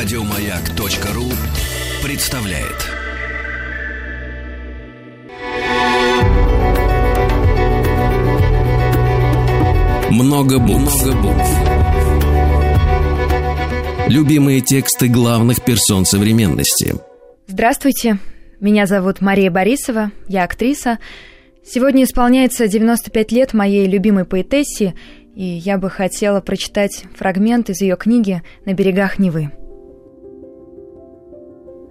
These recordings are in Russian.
Радиомаяк.ру представляет. Много букв. Любимые тексты главных персон современности. Здравствуйте, меня зовут Мария Борисова, я актриса. Сегодня исполняется 95 лет моей любимой поэтессе, и я бы хотела прочитать фрагмент из ее книги «На берегах Невы».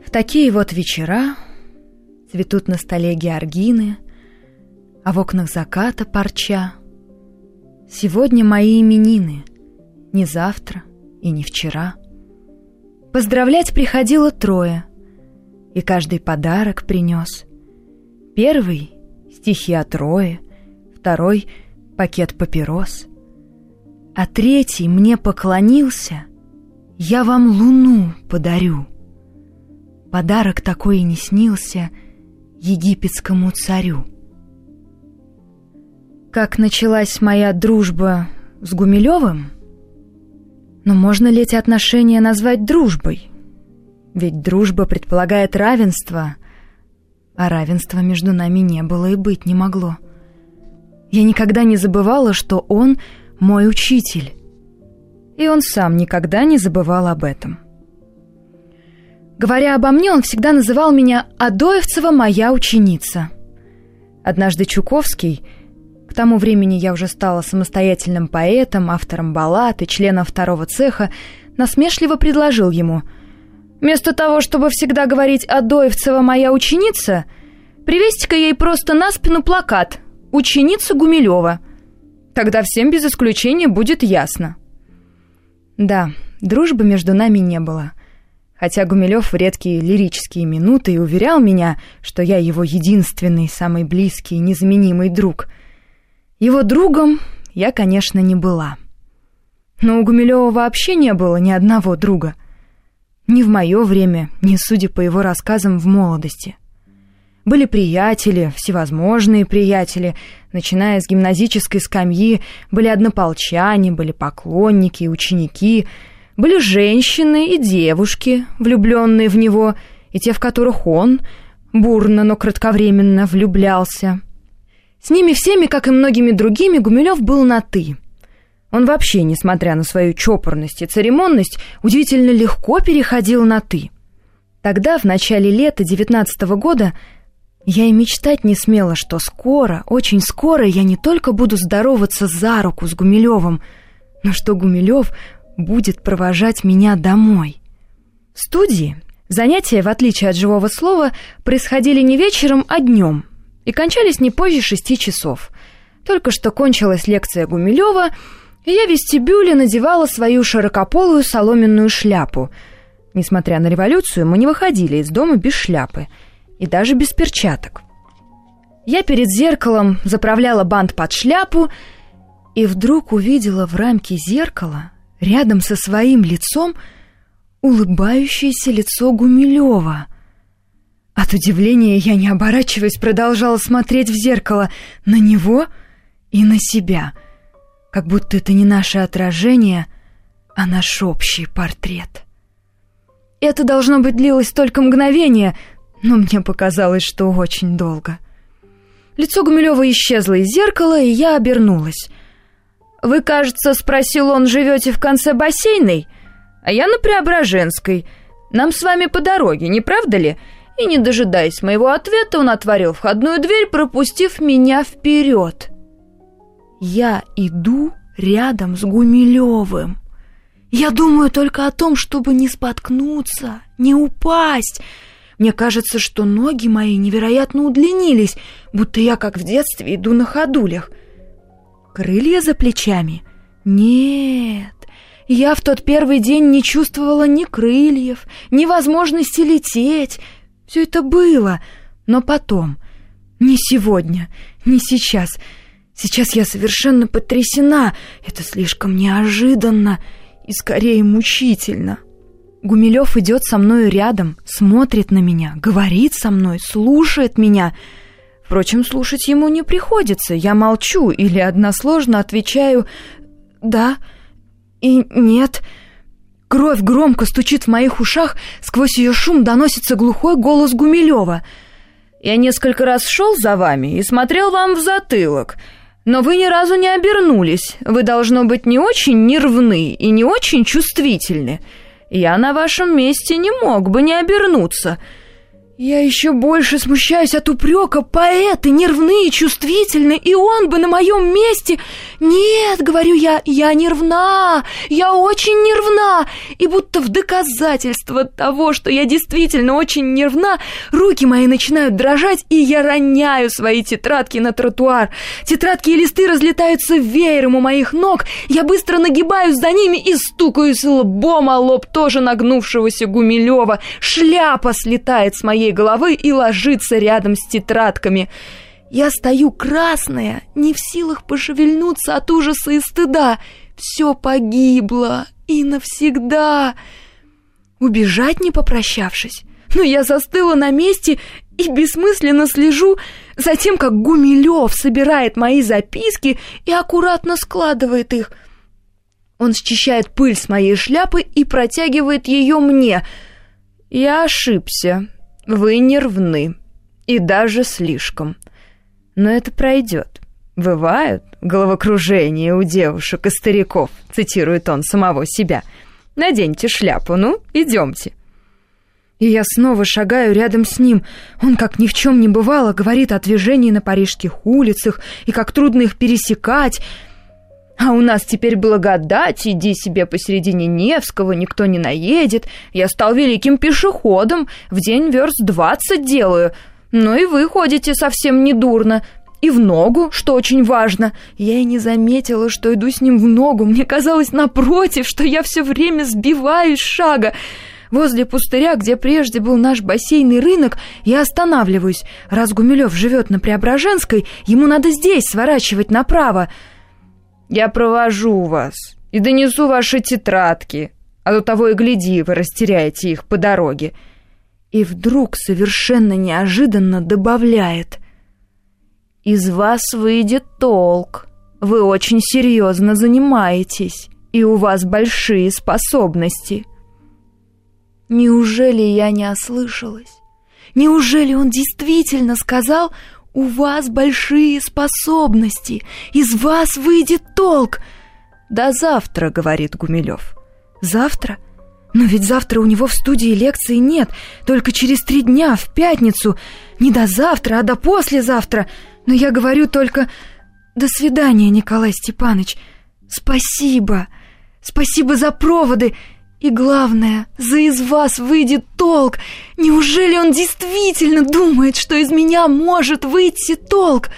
В такие вот вечера цветут на столе георгины, а в окнах заката парча. Сегодня мои именины, не завтра и не вчера. Поздравлять приходило трое, и каждый подарок принес. Первый — стихи от Роя, второй — пакет папирос, а третий мне поклонился — я вам луну подарю. Подарок такой и не снился египетскому царю. Как началась моя дружба с Гумилевым? Но можно ли эти отношения назвать дружбой? Ведь дружба предполагает равенство, а равенства между нами не было и быть не могло. Я никогда не забывала, что он мой учитель. И он сам никогда не забывал об этом. Говоря обо мне, он всегда называл меня «Адоевцева моя ученица». Однажды Чуковский, к тому времени я уже стала самостоятельным поэтом, автором баллад и членом второго цеха, насмешливо предложил ему «Вместо того, чтобы всегда говорить «Адоевцева моя ученица», привезьте-ка ей просто на спину плакат «Ученица Гумилева». Тогда всем без исключения будет ясно». Да, дружбы между нами не было – Хотя Гумилев в редкие лирические минуты и уверял меня, что я его единственный, самый близкий незаменимый друг. Его другом я, конечно, не была. Но у Гумилева вообще не было ни одного друга. Ни в мое время, ни, судя по его рассказам, в молодости. Были приятели, всевозможные приятели, начиная с гимназической скамьи, были однополчане, были поклонники ученики — были женщины и девушки, влюбленные в него, и те, в которых он бурно, но кратковременно влюблялся. С ними всеми, как и многими другими, Гумилев был на «ты». Он вообще, несмотря на свою чопорность и церемонность, удивительно легко переходил на «ты». Тогда, в начале лета девятнадцатого года, я и мечтать не смела, что скоро, очень скоро я не только буду здороваться за руку с Гумилевым, но что Гумилев будет провожать меня домой. В студии занятия, в отличие от живого слова, происходили не вечером, а днем и кончались не позже шести часов. Только что кончилась лекция Гумилева, и я в вестибюле надевала свою широкополую соломенную шляпу. Несмотря на революцию, мы не выходили из дома без шляпы и даже без перчаток. Я перед зеркалом заправляла бант под шляпу и вдруг увидела в рамке зеркала рядом со своим лицом улыбающееся лицо Гумилева. От удивления я, не оборачиваясь, продолжала смотреть в зеркало на него и на себя, как будто это не наше отражение, а наш общий портрет. Это, должно быть, длилось только мгновение, но мне показалось, что очень долго. Лицо Гумилева исчезло из зеркала, и я обернулась. «Вы, кажется, — спросил он, — живете в конце бассейной? А я на Преображенской. Нам с вами по дороге, не правда ли?» И, не дожидаясь моего ответа, он отворил входную дверь, пропустив меня вперед. Я иду рядом с Гумилевым. Я думаю только о том, чтобы не споткнуться, не упасть. Мне кажется, что ноги мои невероятно удлинились, будто я, как в детстве, иду на ходулях — Крылья за плечами? Нет, я в тот первый день не чувствовала ни крыльев, ни возможности лететь. Все это было, но потом. Не сегодня, не сейчас. Сейчас я совершенно потрясена. Это слишком неожиданно и скорее мучительно. Гумилев идет со мною рядом, смотрит на меня, говорит со мной, слушает меня — Впрочем, слушать ему не приходится. Я молчу или односложно отвечаю «да» и «нет». Кровь громко стучит в моих ушах, сквозь ее шум доносится глухой голос Гумилева. «Я несколько раз шел за вами и смотрел вам в затылок, но вы ни разу не обернулись. Вы, должно быть, не очень нервны и не очень чувствительны. Я на вашем месте не мог бы не обернуться». Я еще больше смущаюсь от упрека. Поэты нервные, чувствительны, и он бы на моем месте... Нет, говорю я, я нервна, я очень нервна. И будто в доказательство того, что я действительно очень нервна, руки мои начинают дрожать, и я роняю свои тетрадки на тротуар. Тетрадки и листы разлетаются веером у моих ног. Я быстро нагибаюсь за ними и стукаюсь лбом о лоб тоже нагнувшегося Гумилева. Шляпа слетает с моей моей головы и ложится рядом с тетрадками. Я стою красная, не в силах пошевельнуться от ужаса и стыда. Все погибло и навсегда. Убежать не попрощавшись. Но я застыла на месте и бессмысленно слежу за тем, как Гумилев собирает мои записки и аккуратно складывает их. Он счищает пыль с моей шляпы и протягивает ее мне. Я ошибся. Вы нервны. И даже слишком. Но это пройдет. Бывают головокружения у девушек и стариков, цитирует он самого себя. Наденьте шляпу, ну, идемте. И я снова шагаю рядом с ним. Он, как ни в чем не бывало, говорит о движении на парижских улицах и как трудно их пересекать, а у нас теперь благодать, иди себе посередине Невского, никто не наедет. Я стал великим пешеходом, в день верст двадцать делаю. Ну и вы ходите совсем недурно. И в ногу, что очень важно. Я и не заметила, что иду с ним в ногу. Мне казалось напротив, что я все время сбиваюсь шага. Возле пустыря, где прежде был наш бассейный рынок, я останавливаюсь. Раз Гумилев живет на Преображенской, ему надо здесь сворачивать направо. Я провожу вас и донесу ваши тетрадки, а до того и гляди, вы растеряете их по дороге. И вдруг совершенно неожиданно добавляет. Из вас выйдет толк. Вы очень серьезно занимаетесь, и у вас большие способности. Неужели я не ослышалась? Неужели он действительно сказал у вас большие способности, из вас выйдет толк. До завтра, говорит Гумилев. Завтра? Но ведь завтра у него в студии лекции нет, только через три дня, в пятницу. Не до завтра, а до послезавтра. Но я говорю только «До свидания, Николай Степанович. Спасибо. Спасибо за проводы и главное, за из вас выйдет толк. Неужели он действительно думает, что из меня может выйти толк?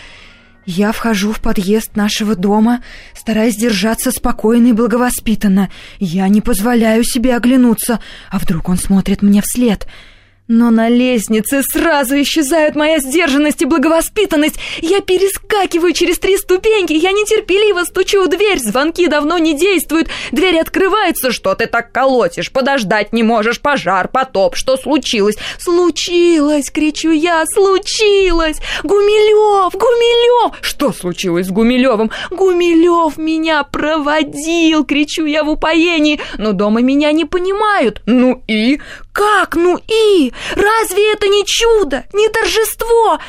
Я вхожу в подъезд нашего дома, стараясь держаться спокойно и благовоспитанно. Я не позволяю себе оглянуться, а вдруг он смотрит мне вслед — но на лестнице сразу исчезают моя сдержанность и благовоспитанность. Я перескакиваю через три ступеньки, я нетерпеливо стучу в дверь, звонки давно не действуют, дверь открывается, что ты так колотишь, подождать не можешь, пожар, потоп, что случилось? Случилось, кричу я, случилось! Гумилев, Гумилев! Что случилось с Гумилевым? Гумилев меня проводил, кричу я в упоении, но дома меня не понимают. Ну и? Как ну и? Разве это не чудо, не торжество?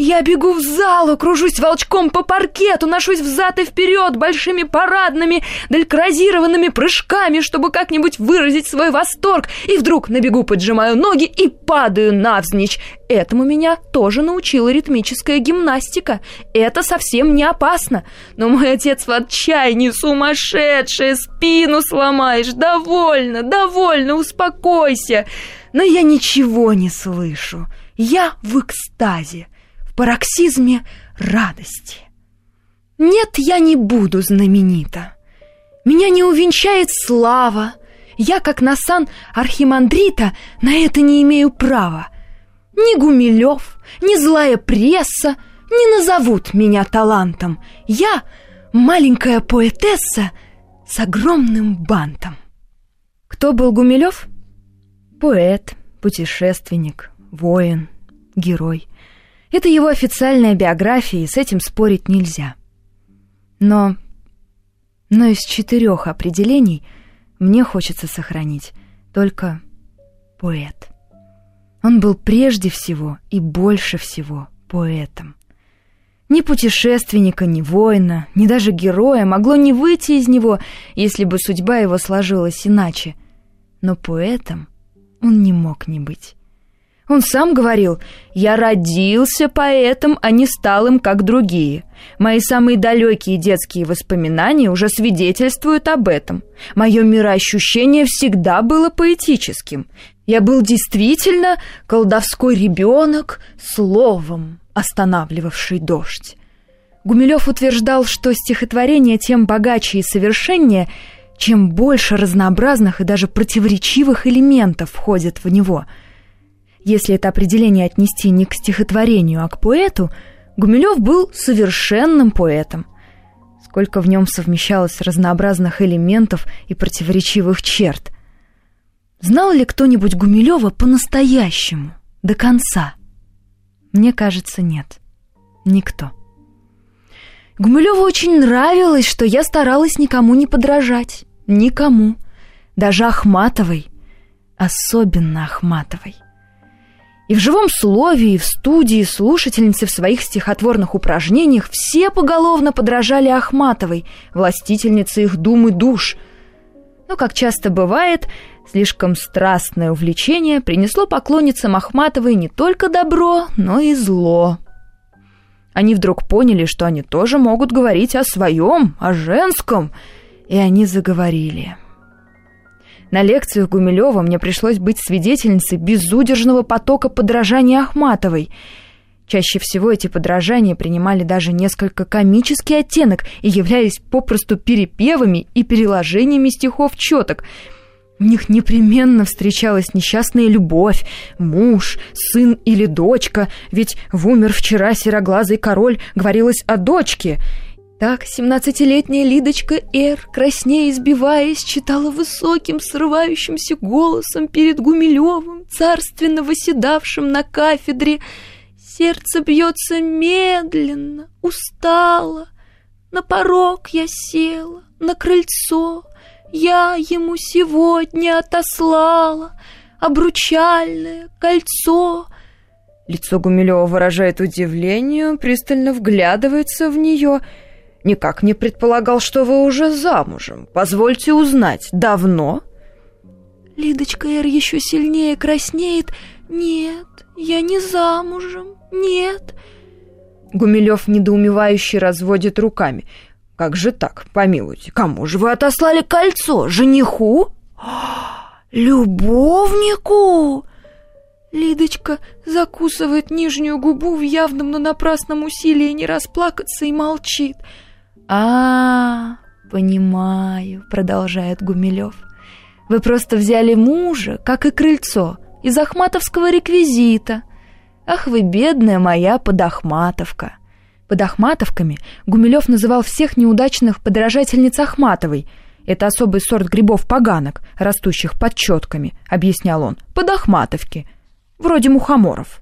Я бегу в залу, кружусь волчком по паркету, ношусь взад и вперед большими парадными, далькразированными прыжками, чтобы как-нибудь выразить свой восторг, и вдруг на бегу поджимаю ноги и падаю навзничь. Этому меня тоже научила ритмическая гимнастика. Это совсем не опасно. Но мой отец в отчаянии, сумасшедшая, спину сломаешь. Довольно, довольно, успокойся. Но я ничего не слышу. Я в экстазе пароксизме радости. Нет, я не буду знаменита. Меня не увенчает слава. Я, как на сан архимандрита, на это не имею права. Ни Гумилев, ни злая пресса не назовут меня талантом. Я маленькая поэтесса с огромным бантом. Кто был Гумилев? Поэт, путешественник, воин, герой – это его официальная биография, и с этим спорить нельзя. Но... Но из четырех определений мне хочется сохранить только поэт. Он был прежде всего и больше всего поэтом. Ни путешественника, ни воина, ни даже героя могло не выйти из него, если бы судьба его сложилась иначе. Но поэтом он не мог не быть. Он сам говорил, «Я родился поэтом, а не стал им, как другие. Мои самые далекие детские воспоминания уже свидетельствуют об этом. Мое мироощущение всегда было поэтическим. Я был действительно колдовской ребенок словом, останавливавший дождь». Гумилев утверждал, что стихотворение тем богаче и совершеннее, чем больше разнообразных и даже противоречивых элементов входит в него – если это определение отнести не к стихотворению, а к поэту, Гумилев был совершенным поэтом. Сколько в нем совмещалось разнообразных элементов и противоречивых черт. Знал ли кто-нибудь Гумилева по-настоящему, до конца? Мне кажется, нет. Никто. Гумилеву очень нравилось, что я старалась никому не подражать. Никому. Даже Ахматовой. Особенно Ахматовой. И в живом слове, и в студии слушательницы в своих стихотворных упражнениях все поголовно подражали Ахматовой, властительнице их дум и душ. Но, как часто бывает, слишком страстное увлечение принесло поклонницам Ахматовой не только добро, но и зло. Они вдруг поняли, что они тоже могут говорить о своем, о женском, и они заговорили. На лекциях Гумилева мне пришлось быть свидетельницей безудержного потока подражания Ахматовой. Чаще всего эти подражания принимали даже несколько комический оттенок и являлись попросту перепевами и переложениями стихов четок. В них непременно встречалась несчастная любовь, муж, сын или дочка, ведь в «Умер вчера сероглазый король» говорилось о дочке — так семнадцатилетняя Лидочка Эр, краснея избиваясь, читала высоким, срывающимся голосом перед Гумилевым, царственно восседавшим на кафедре. Сердце бьется медленно, устало. На порог я села, на крыльцо. Я ему сегодня отослала обручальное кольцо. Лицо Гумилева выражает удивление, пристально вглядывается в нее — Никак не предполагал, что вы уже замужем. Позвольте узнать, давно?» Лидочка Эр еще сильнее краснеет. «Нет, я не замужем, нет». Гумилев недоумевающе разводит руками. «Как же так, помилуйте, кому же вы отослали кольцо? Жениху?» «Любовнику?» Лидочка закусывает нижнюю губу в явном, но напрасном усилии не расплакаться и молчит – а, понимаю, продолжает Гумилев. Вы просто взяли мужа, как и крыльцо, из ахматовского реквизита. Ах вы, бедная моя подахматовка. Подахматовками Гумилев называл всех неудачных подражательниц Ахматовой. Это особый сорт грибов-поганок, растущих под четками, объяснял он. Подахматовки, вроде мухоморов.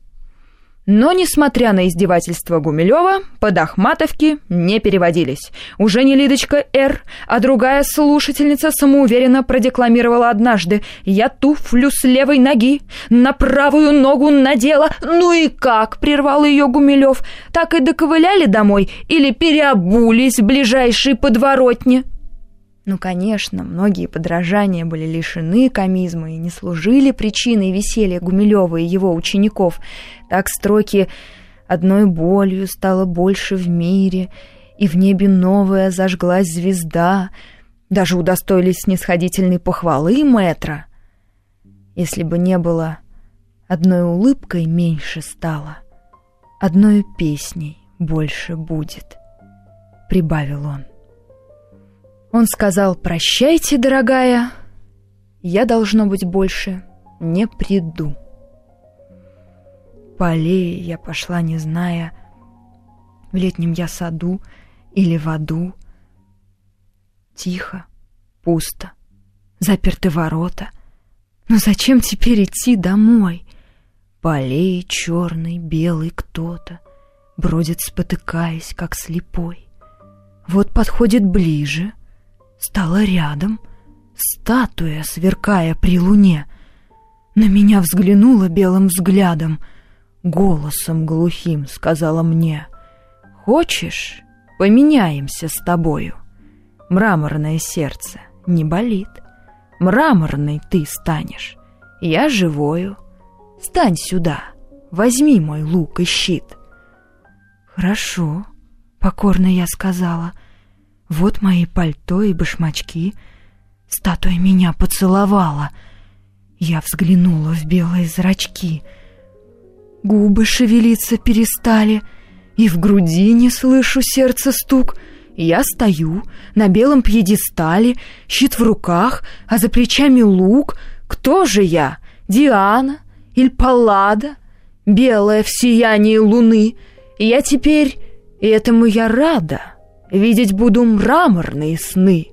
Но, несмотря на издевательство Гумилева, подахматовки не переводились. Уже не Лидочка Р., а другая слушательница самоуверенно продекламировала однажды «Я туфлю с левой ноги на правую ногу надела». «Ну и как?» — прервал ее Гумилев. «Так и доковыляли домой или переобулись в ближайшей подворотне?» Ну, конечно, многие подражания были лишены комизма и не служили причиной веселья Гумилева и его учеников. Так строки «Одной болью стало больше в мире», и в небе новая зажглась звезда, даже удостоились снисходительной похвалы мэтра. Если бы не было одной улыбкой меньше стало, одной песней больше будет, прибавил он. Он сказал «Прощайте, дорогая, я, должно быть, больше не приду». По аллее я пошла, не зная, в летнем я саду или в аду. Тихо, пусто, заперты ворота. Но зачем теперь идти домой? По аллее черный, белый кто-то бродит, спотыкаясь, как слепой. Вот подходит ближе — стала рядом, статуя, сверкая при луне. На меня взглянула белым взглядом, голосом глухим сказала мне, «Хочешь, поменяемся с тобою?» Мраморное сердце не болит, мраморный ты станешь, я живою. Стань сюда, возьми мой лук и щит. Хорошо, покорно я сказала, вот мои пальто и башмачки. Статуя меня поцеловала — я взглянула в белые зрачки. Губы шевелиться перестали, и в груди не слышу сердца стук. Я стою на белом пьедестале, щит в руках, а за плечами лук. Кто же я? Диана или Паллада? Белая в сиянии луны. Я теперь, и этому я рада, видеть буду мраморные сны.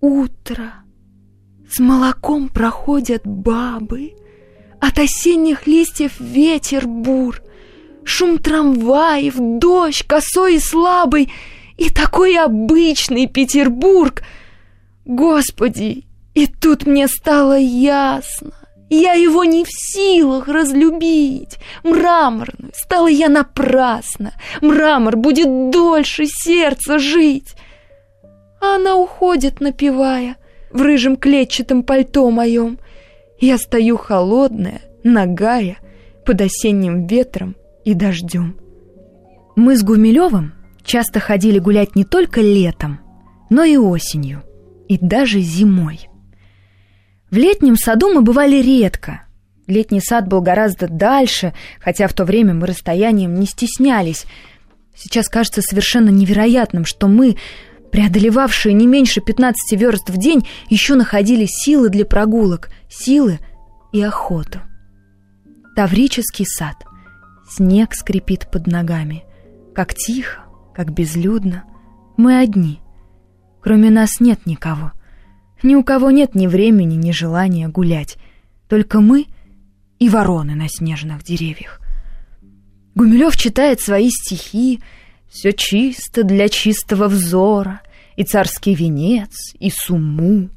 Утро. С молоком проходят бабы, От осенних листьев ветер бур, Шум трамваев, дождь косой и слабый, И такой обычный Петербург. Господи, и тут мне стало ясно, я его не в силах разлюбить. Мраморную стала я напрасно. Мрамор будет дольше сердца жить. А она уходит, напевая — в рыжем клетчатом пальто моем. Я стою холодная, нагая, под осенним ветром и дождем. Мы с Гумилевым часто ходили гулять не только летом, но и осенью, и даже зимой. В летнем саду мы бывали редко. Летний сад был гораздо дальше, хотя в то время мы расстоянием не стеснялись. Сейчас кажется совершенно невероятным, что мы, преодолевавшие не меньше 15 верст в день, еще находили силы для прогулок, силы и охоту. Таврический сад. Снег скрипит под ногами. Как тихо, как безлюдно. Мы одни. Кроме нас нет никого. Ни у кого нет ни времени, ни желания гулять. Только мы и вороны на снежных деревьях. Гумилев читает свои стихи, все чисто для чистого взора, И царский венец, и сумму,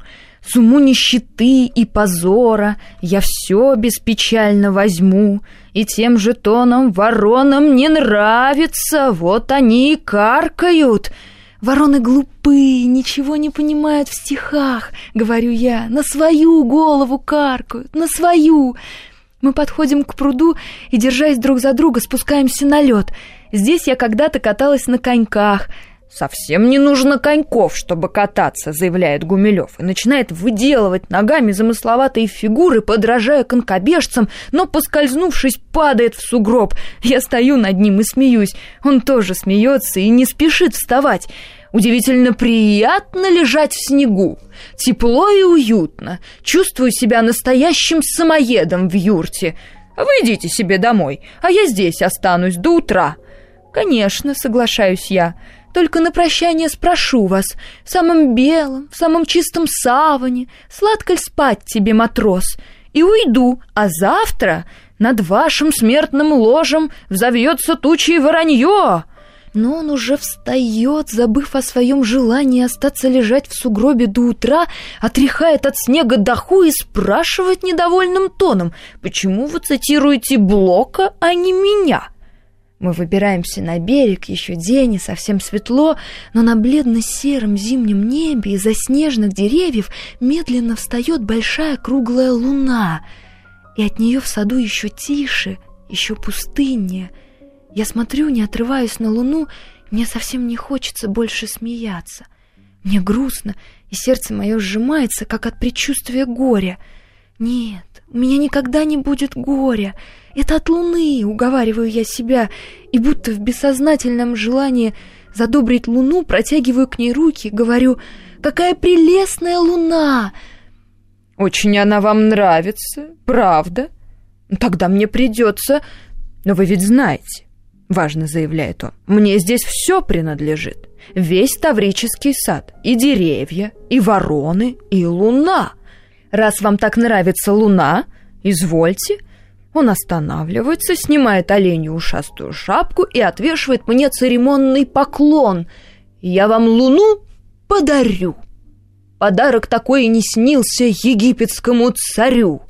Сумму нищеты и позора Я все беспечально возьму, И тем же тоном воронам не нравится, Вот они и каркают. Вороны глупые, ничего не понимают в стихах, Говорю я, на свою голову каркают, на свою. Мы подходим к пруду и, держась друг за друга, спускаемся на лед — Здесь я когда-то каталась на коньках. Совсем не нужно коньков, чтобы кататься, заявляет Гумилев, и начинает выделывать ногами замысловатые фигуры, подражая конкобежцам, но, поскользнувшись, падает в сугроб. Я стою над ним и смеюсь. Он тоже смеется и не спешит вставать. Удивительно приятно лежать в снегу. Тепло и уютно. Чувствую себя настоящим самоедом в юрте. Вы себе домой, а я здесь останусь до утра. «Конечно, соглашаюсь я. Только на прощание спрошу вас, в самом белом, в самом чистом саване, сладко ли спать тебе, матрос, и уйду, а завтра над вашим смертным ложем взовьется тучей воронье». Но он уже встает, забыв о своем желании остаться лежать в сугробе до утра, отряхает от снега доху и спрашивает недовольным тоном, «Почему вы цитируете Блока, а не меня?» Мы выбираемся на берег, еще день и совсем светло, но на бледно-сером зимнем небе из-за снежных деревьев медленно встает большая круглая луна, и от нее в саду еще тише, еще пустыннее. Я смотрю, не отрываясь на луну, мне совсем не хочется больше смеяться. Мне грустно, и сердце мое сжимается, как от предчувствия горя. Нет, у меня никогда не будет горя. Это от луны, уговариваю я себя, и будто в бессознательном желании задобрить луну протягиваю к ней руки, говорю «Какая прелестная луна!» «Очень она вам нравится, правда? Тогда мне придется...» «Но вы ведь знаете, — важно заявляет он, — мне здесь все принадлежит. Весь Таврический сад, и деревья, и вороны, и луна. Раз вам так нравится луна, извольте, — он останавливается, снимает оленью ушастую шапку и отвешивает мне церемонный поклон. «Я вам луну подарю». подарок такой и не снился египетскому царю.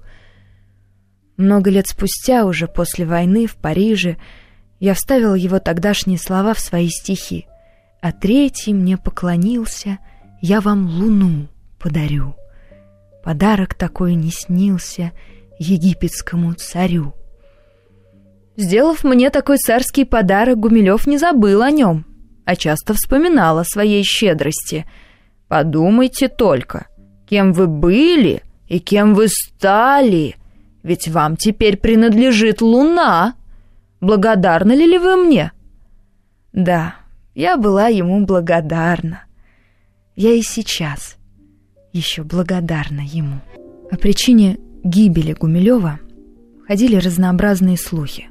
Много лет спустя, уже после войны в Париже, я вставил его тогдашние слова в свои стихи. «А третий мне поклонился, я вам луну подарю. Подарок такой не снился египетскому царю». Сделав мне такой царский подарок, Гумилев не забыл о нем, а часто вспоминал о своей щедрости. Подумайте только, кем вы были и кем вы стали, ведь вам теперь принадлежит луна. Благодарны ли, ли вы мне? Да, я была ему благодарна. Я и сейчас еще благодарна ему. О причине гибели Гумилева ходили разнообразные слухи.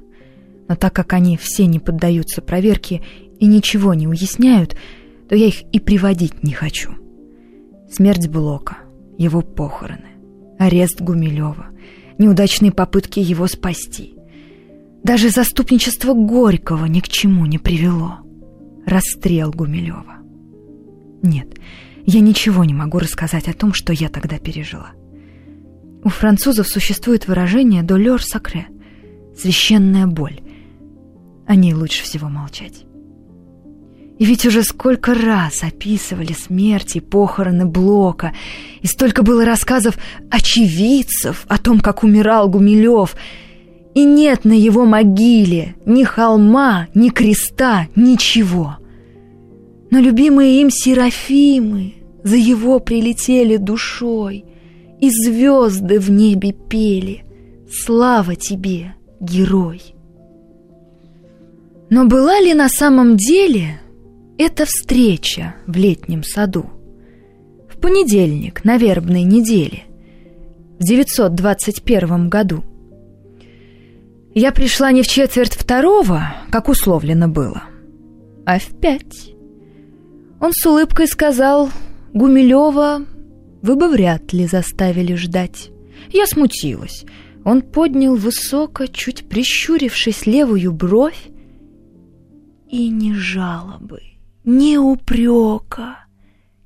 Но так как они все не поддаются проверке и ничего не уясняют, то я их и приводить не хочу. Смерть Блока, его похороны, арест Гумилева, неудачные попытки его спасти. Даже заступничество Горького ни к чему не привело. Расстрел Гумилева. Нет, я ничего не могу рассказать о том, что я тогда пережила. У французов существует выражение «долер сакре» — священная боль, о ней лучше всего молчать. И ведь уже сколько раз описывали смерти и похороны Блока, и столько было рассказов очевидцев о том, как умирал Гумилев, и нет на его могиле ни холма, ни креста, ничего. Но любимые им серафимы за его прилетели душой, и звезды в небе пели «Слава тебе, герой!» Но была ли на самом деле эта встреча в летнем саду? В понедельник на вербной неделе, в 921 году. Я пришла не в четверть второго, как условлено было, а в пять. Он с улыбкой сказал, «Гумилева вы бы вряд ли заставили ждать». Я смутилась. Он поднял высоко, чуть прищурившись левую бровь, и ни жалобы, ни упрека.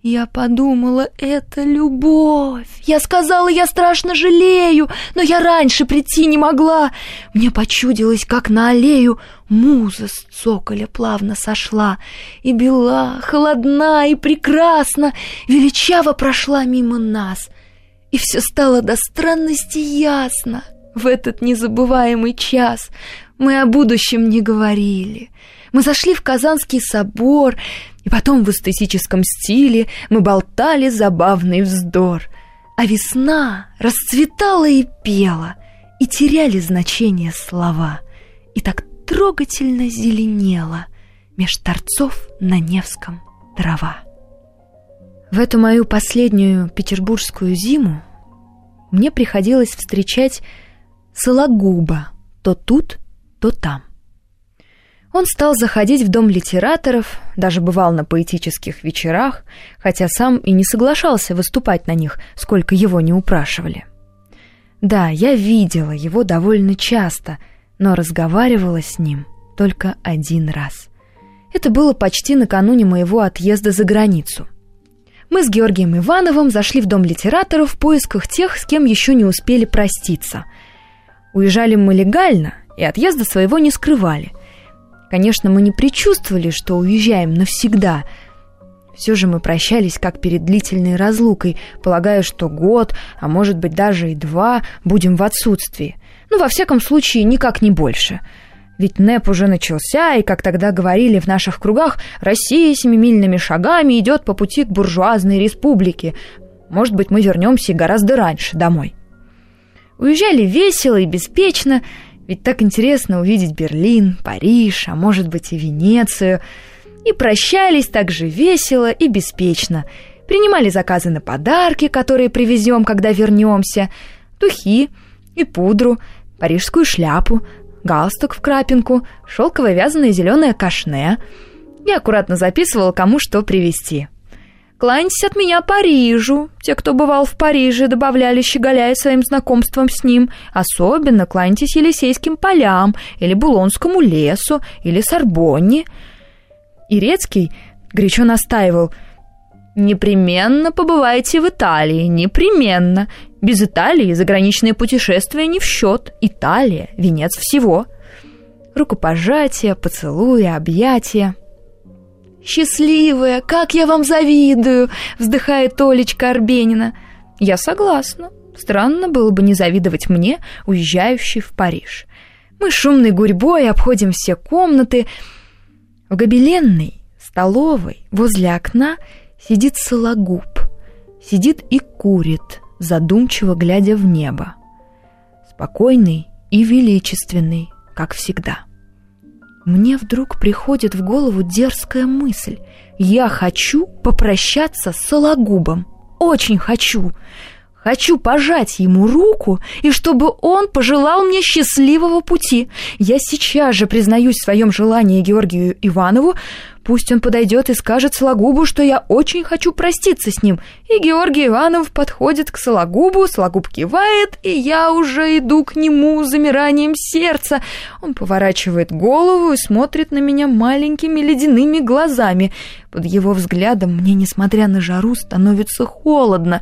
Я подумала, это любовь. Я сказала, я страшно жалею, но я раньше прийти не могла. Мне почудилось, как на аллею муза с цоколя плавно сошла, и бела, холодна и прекрасна, величаво прошла мимо нас. И все стало до странности ясно. В этот незабываемый час мы о будущем не говорили — мы зашли в Казанский собор, и потом в эстетическом стиле мы болтали забавный вздор. А весна расцветала и пела, и теряли значение слова, и так трогательно зеленела меж торцов на Невском трава. В эту мою последнюю петербургскую зиму мне приходилось встречать Сологуба то тут, то там. Он стал заходить в дом литераторов, даже бывал на поэтических вечерах, хотя сам и не соглашался выступать на них, сколько его не упрашивали. Да, я видела его довольно часто, но разговаривала с ним только один раз. Это было почти накануне моего отъезда за границу. Мы с Георгием Ивановым зашли в дом литераторов в поисках тех, с кем еще не успели проститься. Уезжали мы легально и отъезда своего не скрывали – Конечно, мы не предчувствовали, что уезжаем навсегда. Все же мы прощались как перед длительной разлукой, полагая, что год, а может быть даже и два, будем в отсутствии. Ну, во всяком случае, никак не больше. Ведь НЭП уже начался, и, как тогда говорили в наших кругах, Россия семимильными шагами идет по пути к буржуазной республике. Может быть, мы вернемся гораздо раньше домой. Уезжали весело и беспечно, ведь так интересно увидеть Берлин, Париж, а может быть и Венецию. И прощались так же весело и беспечно. Принимали заказы на подарки, которые привезем, когда вернемся. Духи и пудру, парижскую шляпу, галстук в крапинку, шелковое вязаное зеленое кашне. Я аккуратно записывала, кому что привезти. Кланяйтесь от меня Парижу. Те, кто бывал в Париже, добавляли, щеголяя своим знакомством с ним. Особенно кланяйтесь Елисейским полям, или Булонскому лесу, или Сорбонне. Ирецкий горячо настаивал. Непременно побывайте в Италии, непременно. Без Италии заграничные путешествия не в счет. Италия – венец всего. Рукопожатия, поцелуи, объятия. «Счастливая, как я вам завидую!» – вздыхает Олечка Арбенина. «Я согласна. Странно было бы не завидовать мне, уезжающей в Париж. Мы шумной гурьбой обходим все комнаты. В гобеленной, столовой, возле окна сидит сологуб. Сидит и курит, задумчиво глядя в небо. Спокойный и величественный, как всегда. Мне вдруг приходит в голову дерзкая мысль. Я хочу попрощаться с Сологубом. Очень хочу. Хочу пожать ему руку, и чтобы он пожелал мне счастливого пути. Я сейчас же признаюсь в своем желании Георгию Иванову, пусть он подойдет и скажет Сологубу, что я очень хочу проститься с ним. И Георгий Иванов подходит к Сологубу, Сологуб кивает, и я уже иду к нему с замиранием сердца. Он поворачивает голову и смотрит на меня маленькими ледяными глазами. Под его взглядом мне, несмотря на жару, становится холодно.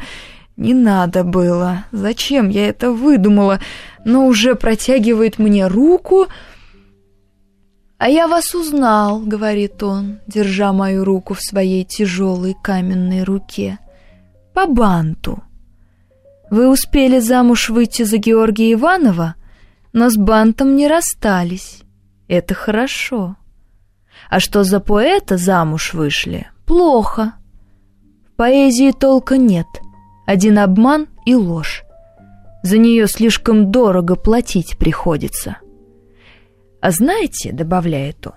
Не надо было. Зачем я это выдумала? Но уже протягивает мне руку. А я вас узнал, говорит он, держа мою руку в своей тяжелой каменной руке. По банту. Вы успели замуж выйти за Георгия Иванова, но с бантом не расстались. Это хорошо. А что за поэта замуж вышли? Плохо. В поэзии толка нет — один обман и ложь. За нее слишком дорого платить приходится. А знаете, добавляет он,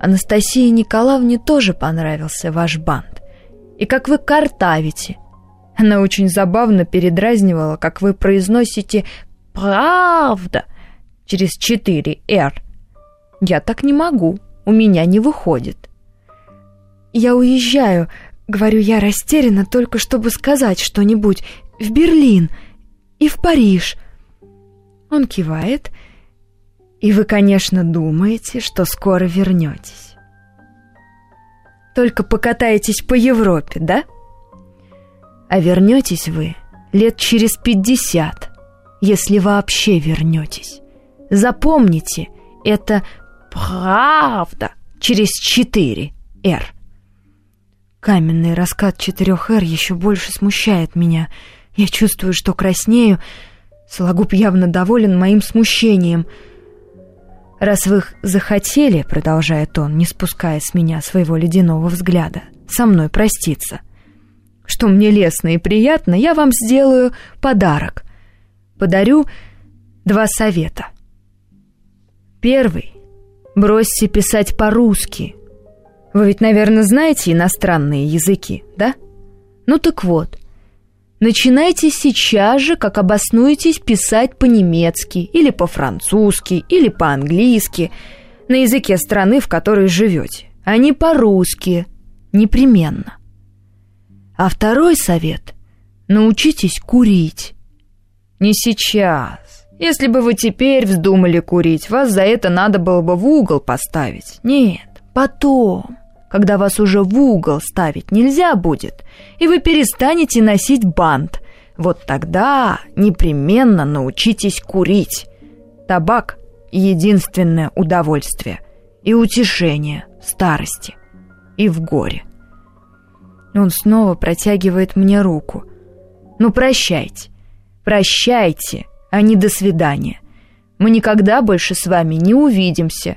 Анастасии Николаевне тоже понравился ваш бант. И как вы картавите. Она очень забавно передразнивала, как вы произносите «правда» через четыре «р». Я так не могу, у меня не выходит. Я уезжаю, Говорю я растерянно, только чтобы сказать что-нибудь. В Берлин и в Париж. Он кивает. И вы, конечно, думаете, что скоро вернетесь. Только покатаетесь по Европе, да? А вернетесь вы лет через пятьдесят, если вообще вернетесь. Запомните, это правда через четыре «Р». Каменный раскат четырех «Р» еще больше смущает меня. Я чувствую, что краснею. Сологуб явно доволен моим смущением. «Раз вы их захотели», — продолжает он, не спуская с меня своего ледяного взгляда, — «со мной проститься. Что мне лестно и приятно, я вам сделаю подарок. Подарю два совета. Первый — бросьте писать по-русски — вы ведь, наверное, знаете иностранные языки, да? Ну так вот, начинайте сейчас же, как обоснуетесь, писать по-немецки или по-французски или по-английски на языке страны, в которой живете, а не по-русски, непременно. А второй совет – научитесь курить. Не сейчас. Если бы вы теперь вздумали курить, вас за это надо было бы в угол поставить. Нет, потом когда вас уже в угол ставить нельзя будет, и вы перестанете носить бант. Вот тогда непременно научитесь курить. Табак — единственное удовольствие и утешение в старости и в горе. Он снова протягивает мне руку. «Ну, прощайте, прощайте, а не до свидания. Мы никогда больше с вами не увидимся».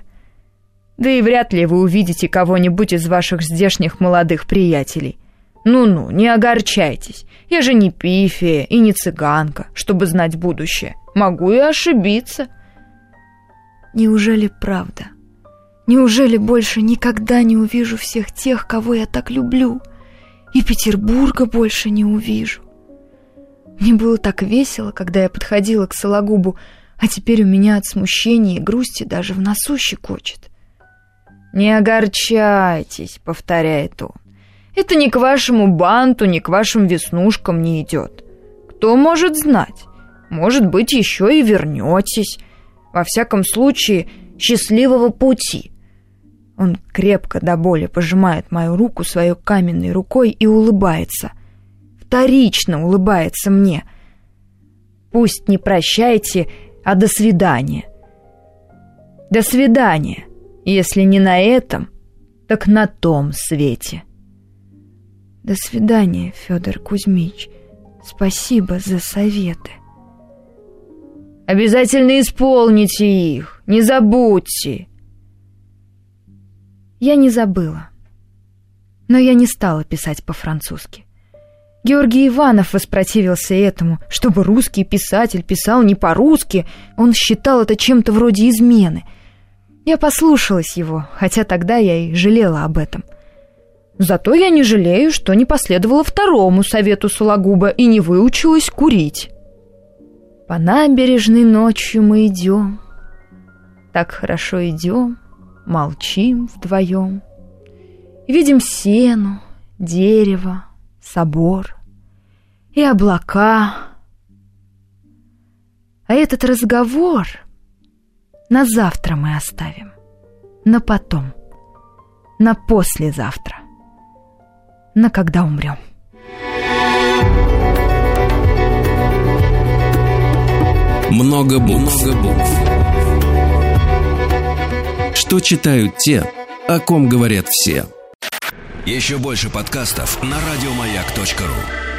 Да и вряд ли вы увидите кого-нибудь из ваших здешних молодых приятелей. Ну-ну, не огорчайтесь. Я же не пифия и не цыганка, чтобы знать будущее. Могу и ошибиться. Неужели правда? Неужели больше никогда не увижу всех тех, кого я так люблю? И Петербурга больше не увижу. Мне было так весело, когда я подходила к Сологубу, а теперь у меня от смущения и грусти даже в носу щекочет. «Не огорчайтесь», — повторяет он. «Это ни к вашему банту, ни к вашим веснушкам не идет. Кто может знать? Может быть, еще и вернетесь. Во всяком случае, счастливого пути». Он крепко до боли пожимает мою руку своей каменной рукой и улыбается. Вторично улыбается мне. Пусть не прощайте, а до свидания. До свидания, если не на этом, так на том свете. До свидания, Федор Кузьмич. Спасибо за советы. Обязательно исполните их, не забудьте. Я не забыла. Но я не стала писать по-французски. Георгий Иванов воспротивился этому, чтобы русский писатель писал не по-русски, он считал это чем-то вроде измены. Я послушалась его, хотя тогда я и жалела об этом. Зато я не жалею, что не последовала второму совету Сологуба и не выучилась курить. По набережной ночью мы идем, так хорошо идем, молчим вдвоем. Видим сену, дерево, собор и облака. А этот разговор на завтра мы оставим, на потом, на послезавтра, на когда умрем. Много букв. Много букв. Что читают те, о ком говорят все. Еще больше подкастов на радиомаяк.ру.